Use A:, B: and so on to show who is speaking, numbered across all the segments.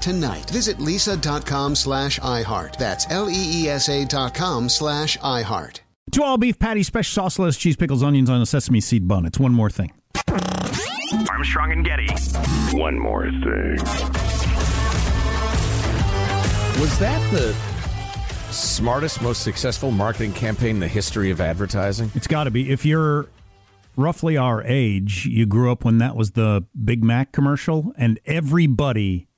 A: tonight. Visit leesa.com slash iHeart. That's L-E-E-S-A dot com slash iHeart.
B: Two all beef patty, special sauce, lettuce, cheese, pickles, onions on a sesame seed bun. It's one more thing.
C: Armstrong and Getty.
D: One more thing.
E: Was that the smartest, most successful marketing campaign in the history of advertising?
B: It's got to be. If you're roughly our age, you grew up when that was the Big Mac commercial, and everybody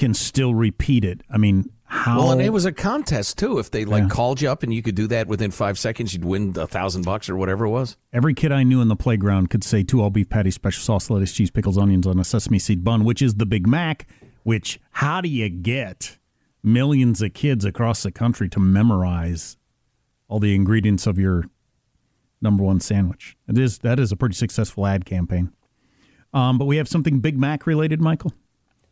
B: can still repeat it. I mean, how?
E: Well, and it was a contest too. If they like
B: Yeah.
E: called you up and you could do that within five seconds, you'd win a thousand bucks or whatever it was.
B: Every kid I knew in the playground could say two all beef patties, special sauce, lettuce, cheese, pickles, onions on a sesame seed bun, which is the Big Mac. Which how do you get millions of kids across the country to memorize all the ingredients of your number one sandwich? It is that is a pretty successful ad campaign. Um, but we have something Big Mac related, Michael.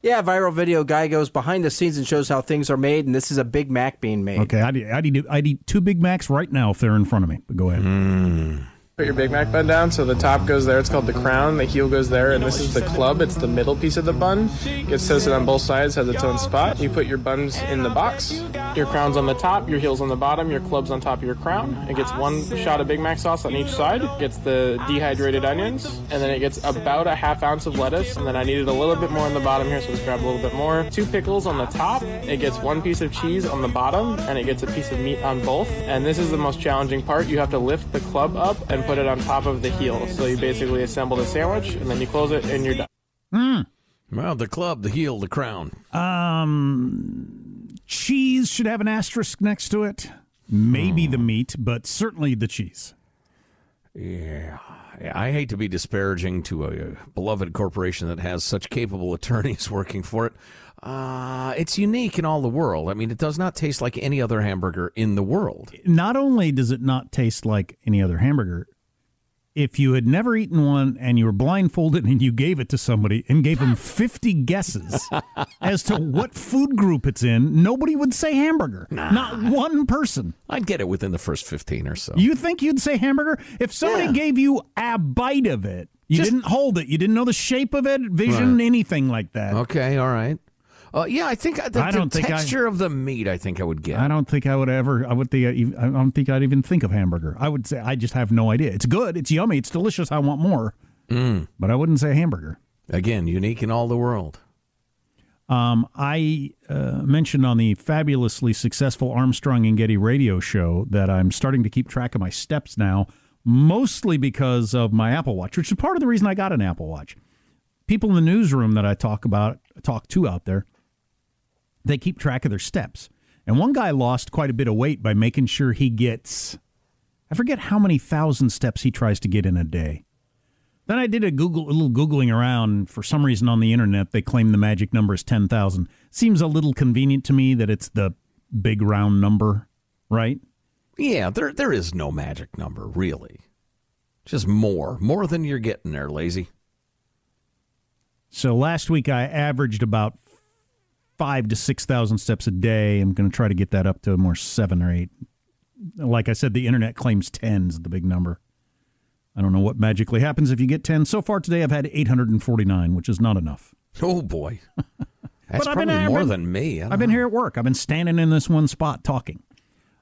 F: Yeah, viral video guy goes behind the scenes and shows how things are made, and this is a Big Mac being made.
B: Okay, I'd, I'd, eat, I'd eat two Big Macs right now if they're in front of me. But go ahead. Hmm.
G: Put your Big Mac bun down. So the top goes there. It's called the crown. The heel goes there, and this is the club. It's the middle piece of the bun. Gets toasted on both sides. Has its own spot. You put your buns in the box. Your crown's on the top. Your heel's on the bottom. Your club's on top of your crown. It gets one shot of Big Mac sauce on each side. Gets the dehydrated onions, and then it gets about a half ounce of lettuce. And then I needed a little bit more on the bottom here, so let's grab a little bit more. Two pickles on the top. It gets one piece of cheese on the bottom, and it gets a piece of meat on both. And this is the most challenging part. You have to lift the club up and put it on top of the heel. So you basically assemble the sandwich, and then you close it, and you're done.
B: Hmm.
E: Well, the club, the heel, the crown.
B: Um, cheese should have an asterisk next to it. Maybe the meat, but certainly the cheese.
E: Yeah. I hate to be disparaging to a beloved corporation that has such capable attorneys working for it. Uh, it's unique in all the world. I mean, it does not taste like any other hamburger in the world.
B: Not only does it not taste like any other hamburger, if you had never eaten one and you were blindfolded and you gave it to somebody and gave them 50 guesses as to what food group it's in, nobody would say hamburger. Not one person.
E: I'd get it within the first 15 or so.
B: You think you'd say hamburger? If somebody
E: Yeah.
B: gave you a bite of it, you
E: Just-
B: didn't hold it, you didn't know the shape of it, vision,
E: Right.
B: anything like that.
E: Okay, all right. Uh, yeah, I think the,
B: I don't
E: the
B: think I-
E: texture of the meat, I think I would get.
B: I don't think I would ever. I would think. I I don't think I'd even think of hamburger. I would say I just have no idea. It's good. It's yummy. It's delicious. I want more.
E: Mm.
B: But I wouldn't say hamburger.
E: Again, unique in all the world.
B: Um, I uh, mentioned on the fabulously successful Armstrong and Getty radio show that I'm starting to keep track of my steps now, mostly because of my Apple Watch, which is part of the reason I got an Apple Watch. People in the newsroom that I talk about, talk to out there, they keep track of their steps. And one guy lost quite a bit of weight by making sure he gets I forget how many thousand steps he tries to get in a day. Then I did a Google, a little googling around. For some reason on the internet, they claim the magic number is ten thousand. Seems a little convenient to me that it's the big round number, right?
E: Yeah, there there is no magic number really. Just more, more than you're getting there, lazy.
B: So last week I averaged about five to six thousand steps a day. I'm going to try to get that up to more seven or eight. Like I said, the internet claims ten is the big number. I don't know what magically happens if you get 10. So far today, I've had 849, which is not enough.
E: Oh, boy. That's
B: But I've
E: probably
B: been-
E: more
B: been-
E: than me.
B: I've
E: don't
B: been here at work. I've been standing in this one spot talking.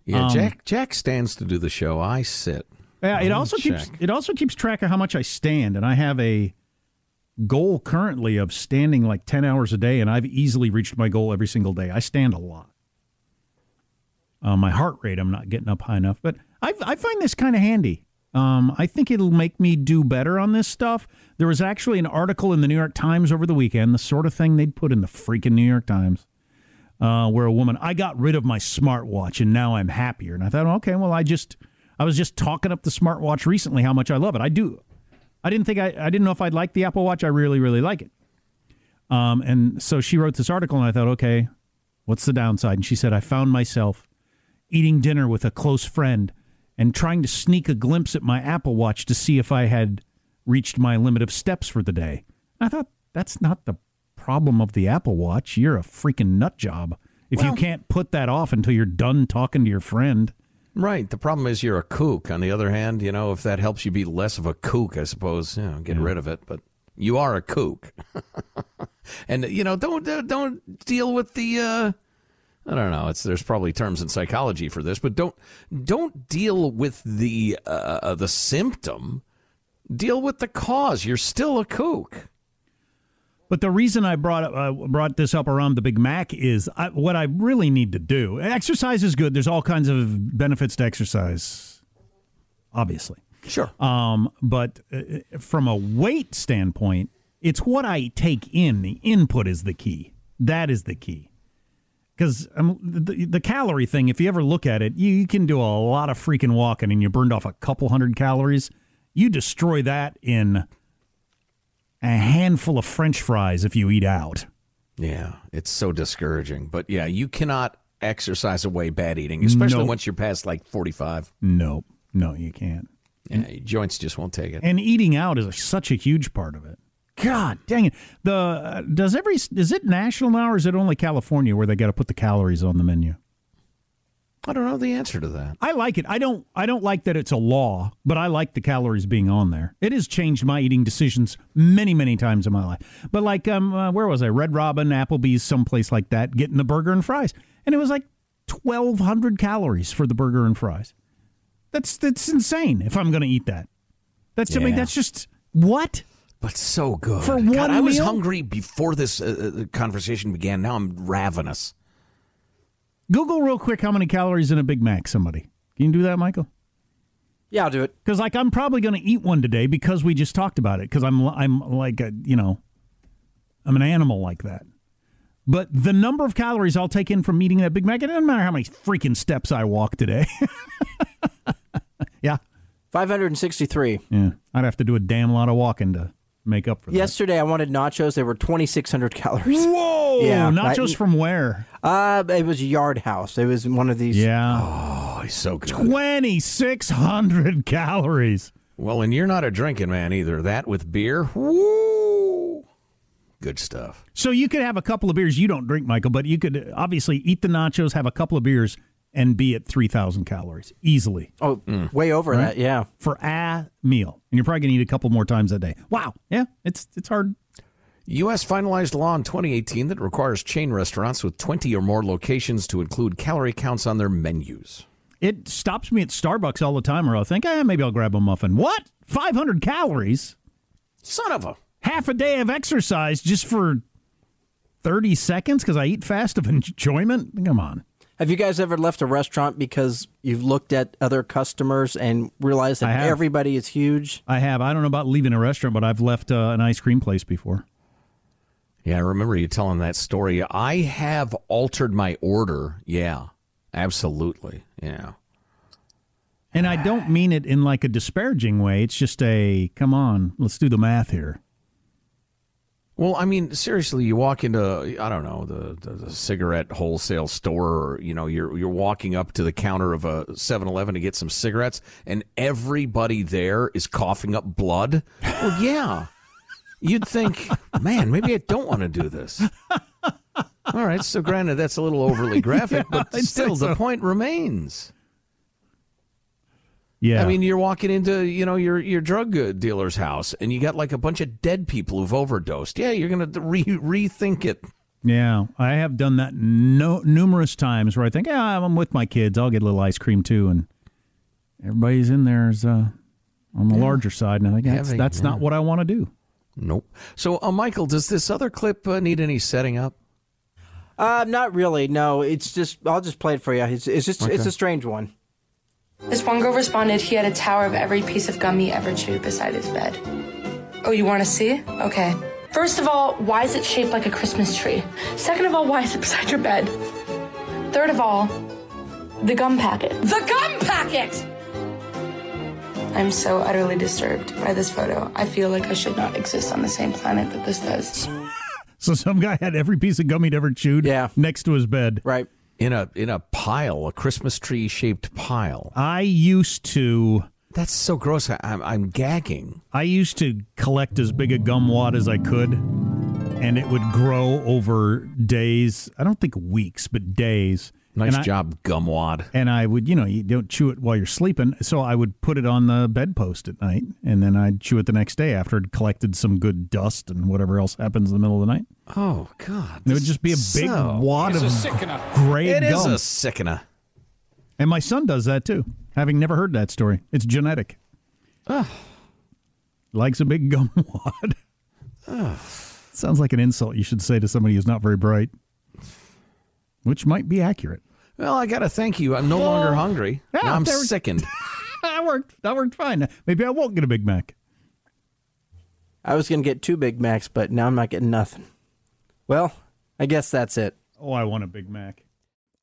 E: Yeah,
B: um,
E: Jack Jack stands to do the show. I sit.
B: Yeah, it also keeps it also keeps track of how much I stand, and I have a goal currently of standing like 10 hours a day, and I've easily reached my goal every single day. I stand a lot. Uh, my heart rate, I'm not getting up high enough, but I, I find this kind of handy. Um, I think it'll make me do better on this stuff. There was actually an article in the New York Times over the weekend, the sort of thing they'd put in the freaking New York Times, uh, where a woman, I got rid of my smartwatch and now I'm happier. And I thought, okay, well, I just, I was just talking up the smartwatch recently, how much I love it. I do. I didn't think I, I didn't know if I'd like the Apple Watch. I really, really like it. Um, and so she wrote this article, and I thought, okay, what's the downside? And she said, I found myself eating dinner with a close friend and trying to sneak a glimpse at my Apple Watch to see if I had reached my limit of steps for the day. I thought that's not the problem of the Apple Watch. You're a freaking nut job if you can't put that off until you're done talking to your friend.
E: Right. The problem is you're a kook. On the other hand, you know, if that helps you be less of a kook, I suppose, you know, get rid of it. But you are a kook. and you know, don't uh, don't deal with the uh I don't know. It's there's probably terms in psychology for this, but don't don't deal with the uh, the symptom. Deal with the cause. You're still a kook.
B: But the reason I brought uh, brought this up around the Big Mac is I, what I really need to do. Exercise is good. There's all kinds of benefits to exercise, obviously.
E: Sure.
B: Um, but uh, from a weight standpoint, it's what I take in. The input is the key. That is the key. Because um, the, the calorie thing, if you ever look at it, you, you can do a lot of freaking walking and you burned off a couple hundred calories. You destroy that in a handful of French fries if you eat out.
E: Yeah, it's so discouraging. But yeah, you cannot exercise away bad eating, especially
B: Nope.
E: once you're past like 45.
B: No, no, you can't.
E: Yeah, joints just won't take it.
B: And eating out is such a huge part of it. God dang it! The uh, does every is it national now or is it only California where they got to put the calories on the menu?
E: I don't know the answer to that.
B: I like it. I don't. I don't like that it's a law, but I like the calories being on there. It has changed my eating decisions many, many times in my life. But like, um, uh, where was I? Red Robin, Applebee's, someplace like that, getting the burger and fries, and it was like twelve hundred calories for the burger and fries. That's that's insane. If I'm going to eat that, that's I mean that's just what.
E: But so good.
B: For
E: God,
B: one
E: I was
B: meal?
E: hungry before this uh, uh, conversation began. Now I'm ravenous.
B: Google real quick how many calories in a Big Mac. Somebody can you do that, Michael?
F: Yeah, I'll do it.
B: Because like I'm probably going to eat one today because we just talked about it. Because I'm I'm like a you know, I'm an animal like that. But the number of calories I'll take in from eating that Big Mac, it doesn't matter how many freaking steps I walk today. yeah,
F: 563.
B: yeah. I'd have to do a damn lot of walking to make up for that.
F: Yesterday, I wanted nachos. They were 2,600 calories.
B: Whoa!
F: Yeah,
B: nachos
F: I-
B: from where?
F: Uh, it was Yard House. It was one of these.
B: Yeah,
E: Oh, he's so good.
B: twenty six hundred calories.
E: Well, and you're not a drinking man either. That with beer, woo, good stuff.
B: So you could have a couple of beers. You don't drink, Michael, but you could obviously eat the nachos, have a couple of beers, and be at three thousand calories easily.
F: Oh, way over that. Yeah.
B: for a meal, and you're probably going to eat a couple more times a day. Wow, yeah, it's it's hard.
E: U.S. finalized law in 2018 that requires chain restaurants with 20 or more locations to include calorie counts on their menus.
B: It stops me at Starbucks all the time, or I'll think, eh, maybe I'll grab a muffin. What? Five hundred calories?
E: Son of a.
B: Half a day of exercise just for thirty seconds because I eat fast of enjoyment? Come on.
F: Have you guys ever left a restaurant because you've looked at other customers and realized that everybody is huge?
B: I have. I don't know about leaving a restaurant, but I've left uh, an ice cream place before.
E: Yeah, I remember you telling that story. I have altered my order. Yeah, absolutely. Yeah.
B: And I don't mean it in like a disparaging way. It's just a come on, let's do the math here.
E: Well, I mean, seriously, you walk into I don't know the, the, the, cigarette wholesale store, or you know, you're you're walking up to the counter of a 7-Eleven to get some cigarettes, and everybody there is coughing up blood. Well, yeah, you'd think, man, maybe I don't want to do this. All right, so granted, that's a little overly graphic, yeah, but still, so. the point remains.
B: Yeah.
E: I mean, you're walking into, you know, your your drug dealer's house and you got like a bunch of dead people who've overdosed. Yeah, you're going to re- rethink it.
B: Yeah, I have done that no numerous times where I think, yeah, I'm with my kids. I'll get a little ice cream too, and everybody's in there is uh, on the yeah. larger side, and I think that's, Heavy, that's yeah. not what I want to do.
E: Nope. So, uh, Michael, does this other clip uh, need any setting up?
F: Uh, not really. No, it's just I'll just play it for you. It's, it's just okay. it's a strange one.
H: This one girl responded he had a tower of every piece of gum he ever chewed beside his bed. Oh, you want to see? Okay. First of all, why is it shaped like a Christmas tree? Second of all, why is it beside your bed? Third of all, the gum packet. The gum packet! I'm so utterly disturbed by this photo. I feel like I should not exist on the same planet that this does.
B: So some guy had every piece of gum he'd ever chewed
F: yeah.
B: next to his bed.
F: Right
E: in a in a pile, a Christmas tree shaped pile.
B: I used to.
E: That's so gross. I, I'm, I'm gagging.
B: I used to collect as big a gum wad as I could, and it would grow over days. I don't think weeks, but days.
E: Nice
B: and
E: job, I, gumwad.
B: And I would, you know, you don't chew it while you're sleeping, so I would put it on the bedpost at night, and then I'd chew it the next day after it collected some good dust and whatever else happens in the middle of the night.
E: Oh God!
B: It would just be a big
E: so,
B: wad of gray
E: It
B: gum.
E: is a sickener.
B: And my son does that too. Having never heard that story, it's genetic.
E: Oh.
B: Likes a big gum wad. Sounds like an insult you should say to somebody who's not very bright, which might be accurate.
E: Well, I got to thank you. I'm no longer hungry. Yeah, now I'm sickened.
B: that worked. That worked fine. Maybe I won't get a Big Mac.
F: I was going to get two Big Macs, but now I'm not getting nothing. Well, I guess that's it.
B: Oh, I want a Big Mac.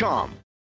I: Realty.com.